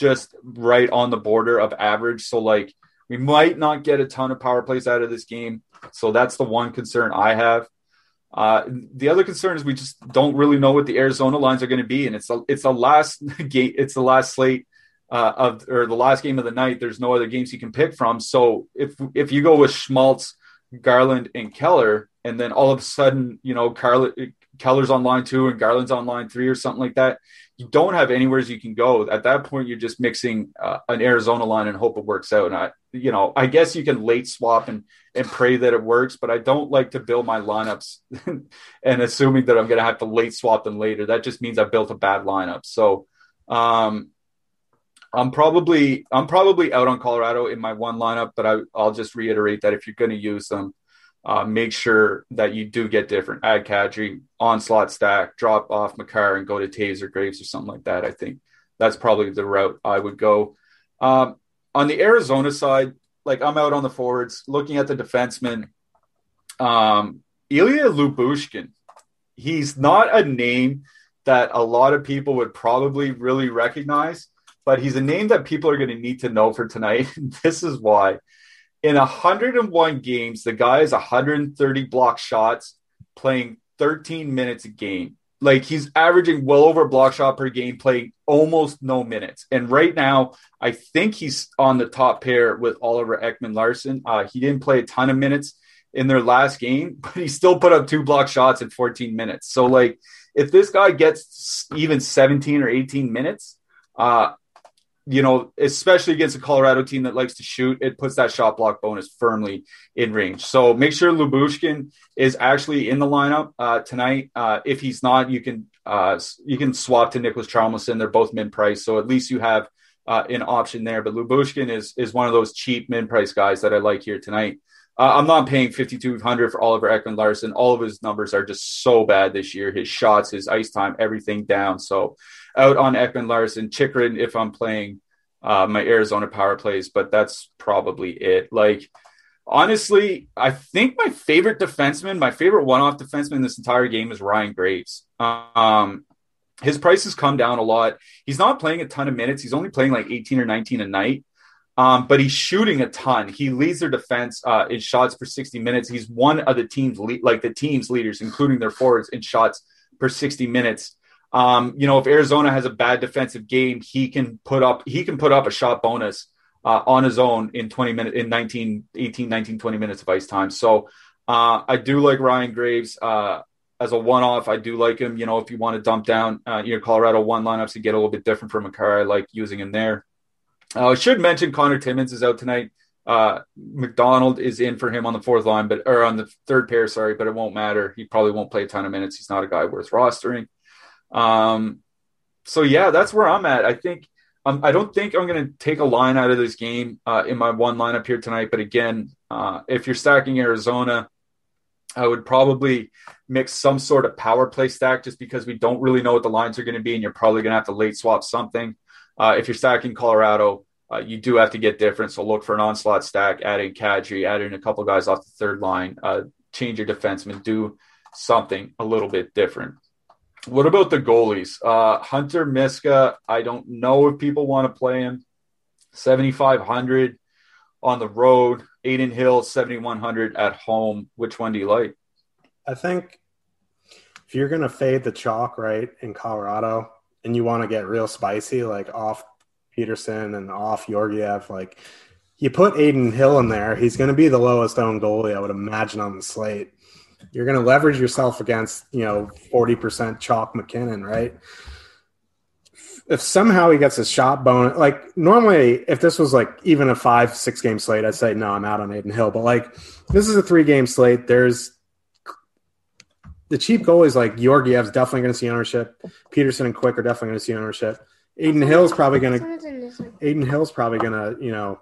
just right on the border of average. So like we might not get a ton of power plays out of this game. So that's the one concern I have. Uh, the other concern is we just don't really know what the Arizona lines are going to be, and it's a, it's the last game, it's the last slate uh, of or the last game of the night. There's no other games you can pick from. So if if you go with Schmaltz, Garland, and Keller, and then all of a sudden you know Carl, Keller's on line two and Garland's on line three or something like that, you don't have anywhere you can go. At that point, you're just mixing uh, an Arizona line and hope it works out. And I you know, I guess you can late swap and and pray that it works, but I don't like to build my lineups and assuming that I'm going to have to late swap them later. That just means I built a bad lineup. So, um, I'm probably I'm probably out on Colorado in my one lineup, but I, I'll just reiterate that if you're going to use them, uh, make sure that you do get different. Add Kadri, onslaught stack, drop off Makar, and go to Toews or Graves or something like that. I think that's probably the route I would go. Um, on the Arizona side, like I'm out on the forwards, looking at the defenseman. Um, Ilya Lyubushkin, he's not a name that a lot of people would probably really recognize, but he's a name that people are going to need to know for tonight. this is why. In 101 games, the guy has 130 block shots, playing 13 minutes a game. Like he's averaging well over block shot per game, playing almost no minutes. And right now, I think he's on the top pair with Oliver Ekman Larsson. Uh, he didn't play a ton of minutes in their last game, but he still put up two block shots in 14 minutes. So, like, if this guy gets even 17 or 18 minutes, uh, you know, especially against a Colorado team that likes to shoot, it puts that shot block bonus firmly in range. So make sure Lyubushkin is actually in the lineup uh, tonight. Uh, if he's not, you can uh, you can swap to Niklas Hjalmarsson. They're both mid price, so at least you have uh, an option there. But Lyubushkin is is one of those cheap mid price guys that I like here tonight. Uh, I'm not paying 5,200 for Oliver Ekman Larsson. All of his numbers are just so bad this year. His shots, his ice time, everything down. So out on Ekman Larsson, Chychrun if I'm playing uh, my Arizona power plays, but that's probably it. Like, honestly, I think my favorite defenseman, my favorite one off defenseman this entire game is Ryan Graves. Um, his price has come down a lot. He's not playing a ton of minutes. He's only playing like 18 or 19 a night. Um, but he's shooting a ton. He leads their defense uh, in shots per 60 minutes. He's one of the team's le- like the team's leaders, including their forwards in shots per 60 minutes. Um, you know, if Arizona has a bad defensive game, he can put up he can put up a shot bonus uh, on his own in 20 minutes in 19 18 19 20 minutes of ice time. So uh, I do like Ryan Graves uh, as a one off. I do like him. You know, if you want to dump down uh, your Colorado one lineups to get a little bit different from Makar, I like using him there. Uh, I should mention Connor Timmins is out tonight. Uh, MacDonald is in for him on the fourth line, but or on the third pair, sorry, but it won't matter. He probably won't play a ton of minutes. He's not a guy worth rostering. Um, so yeah, that's where I'm at. I think um, I don't think I'm going to take a line out of this game uh, in my one lineup here tonight. But again, uh, if you're stacking Arizona, I would probably mix some sort of power play stack just because we don't really know what the lines are going to be, and you're probably going to have to late swap something. Uh, if you're stacking Colorado, uh, you do have to get different. So look for an onslaught stack, add in Kadri, add in a couple guys off the third line, uh, change your defenseman, do something a little bit different. What about the goalies? Uh, Hunter Miska, I don't know if people want to play him. 7,500 on the road. Adin Hill, 7,100 at home. Which one do you like? I think if you're going to fade the chalk, right, in Colorado, and you want to get real spicy, like off Petersen and off Georgiev, like you put Aiden Hill in there, he's going to be the lowest owned goalie, I would imagine, on the slate you're going to leverage yourself against you know 40% chalk MacKinnon, right? If somehow he gets a shot bonus, like normally, if this was like even a five, six game slate, I'd say no, I'm out on Adin Hill. But like this is a three game slate. There's the cheap goalies like Georgiev's definitely going to see ownership. Petersen and Quick are definitely going to see ownership. Adin Hill's probably going to. Adin Hill's probably going to you know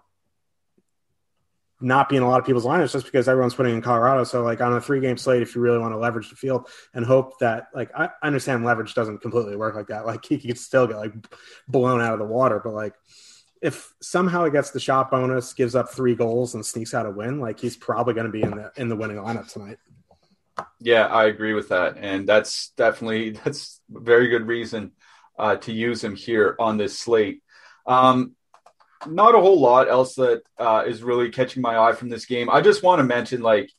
not be in a lot of people's lineups just because everyone's putting in Colorado. So like on a three game slate, if you really want to leverage the field and hope that like I understand leverage doesn't completely work like that. Like he could still get like blown out of the water, but like if somehow he gets the shot bonus, gives up three goals and sneaks out a win, like he's probably going to be in the in the winning lineup tonight. Yeah, I agree with that, and that's definitely that's very good reason uh, to use him here on this slate. Um, not a whole lot else that uh, is really catching my eye from this game. I just want to mention, like,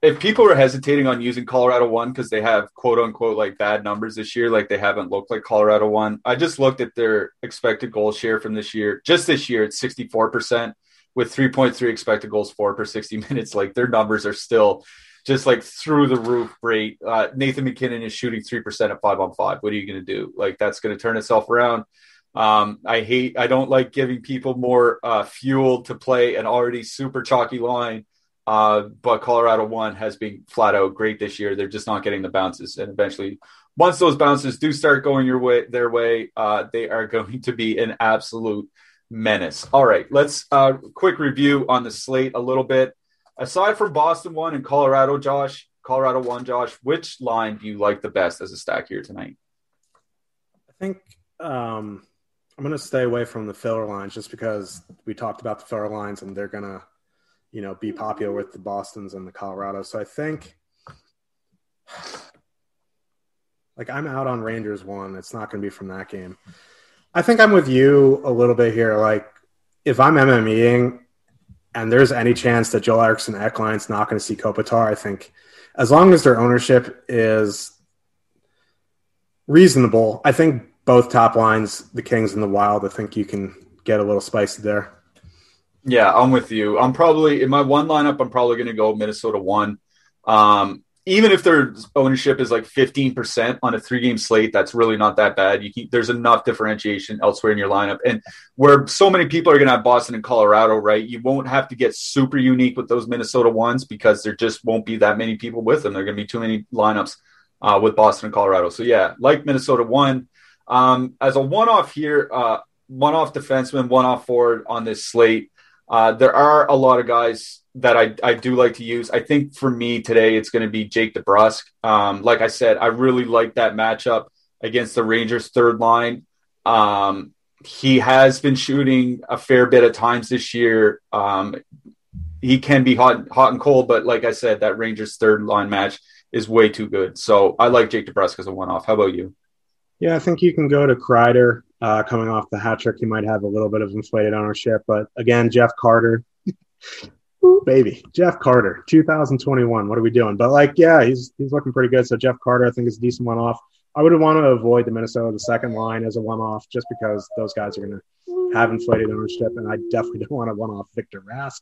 if people are hesitating on using Colorado one because they have quote unquote like bad numbers this year, like they haven't looked like Colorado one. I just looked at their expected goal share from this year. Just this year, it's sixty four percent with three point three expected goals for per sixty minutes. Like their numbers are still just like through the roof great. Uh, Nathan MacKinnon is shooting three percent at five on five. What are you going to do? Like that's going to turn itself around. Um, I hate, I don't like giving people more uh, fuel to play an already super chalky line. Uh, but Colorado one has been flat out great this year. They're just not getting the bounces, and eventually, once those bounces do start going your way, their way, uh, they are going to be an absolute menace. All right, let's uh, quick review on the slate a little bit. Aside from Boston one and Colorado, Josh, Colorado one, Josh, which line do you like the best as a stack here tonight? I think um, I'm going to stay away from the filler lines just because we talked about the filler lines and they're going to, you know, be popular with the Boston's and the Colorado. So I think, like, I'm out on Rangers one. It's not going to be from that game. I think I'm with you a little bit here. Like, if I'm MMEing and there's any chance that Joel Eriksson Ek line's not going to see Kopitar, I think as long as their ownership is reasonable, I think both top lines, the Kings and the Wild, I think you can get a little spicy there. Yeah, I'm with you. I'm probably in my one lineup. I'm probably going to go Minnesota one. Um, even if their ownership is like 15% on a three game slate, that's really not that bad. You can, there's enough differentiation elsewhere in your lineup. And where so many people are going to have Boston and Colorado, right? You won't have to get super unique with those Minnesota ones because there just won't be that many people with them. There are going to be too many lineups uh, with Boston and Colorado. So, yeah, like Minnesota one. Um, as a one off here, uh, one off defenseman, one off forward on this slate. Uh, there are a lot of guys that I, I do like to use. I think for me today, it's going to be Jake DeBrusk. Um, like I said, I really like that matchup against the Rangers third line. Um, he has been shooting a fair bit of times this year. Um, he can be hot, hot and cold, but like I said, that Rangers third line match is way too good. So I like Jake DeBrusk as a one off. How about you? Yeah, I think you can go to Kreider uh, coming off the hat trick. He might have a little bit of inflated ownership, but again, Jeff Carter, Ooh, baby, Jeff Carter, 2021. What are we doing? But like, yeah, he's he's looking pretty good. So Jeff Carter, I think, is a decent one off. I would want to avoid the Minnesota the second line as a one off, just because those guys are going to have inflated ownership, and I definitely don't want to one off Victor Rask.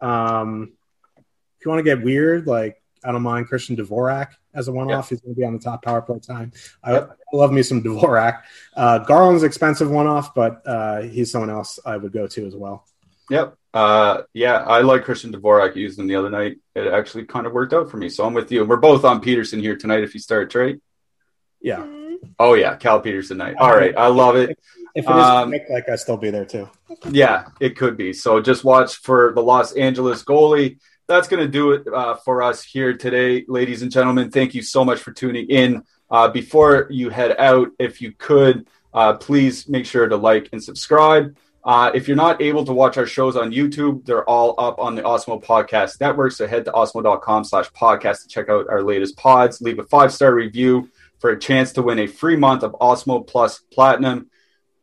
Um, if you want to get weird, like I don't mind Christian Dvorak as a one-off. He's going to be on the top power play time. I, I love me some Dvorak. Uh, Garland's expensive one-off, but uh, he's someone else I would go to as well. Yep. Uh, yeah, I like Christian Dvorak. Used him the other night. It actually kind of worked out for me. So I'm with you. We're both on Petersen here tonight. If you start trade. Yeah. Oh yeah, Cal Petersen night. All right, I love it. If it is um, quick, like I still be there too. Yeah, it could be. So just watch for the Los Angeles goalie that's going to do it uh, for us here today, ladies and gentlemen. Thank you so much for tuning in. Uh, before you head out, if you could, uh, please make sure to like and subscribe. Uh, if you're not able to watch our shows on YouTube, they're all up on the Awesemo Podcast Network. So head to awesemo.com slash podcast to check out our latest pods. Leave a five star review for a chance to win a free month of Awesemo Plus Platinum.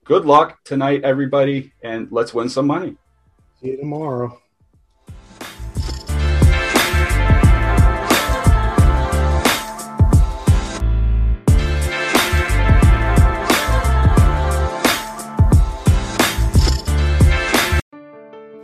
Good luck tonight, everybody, and let's win some money. See you tomorrow.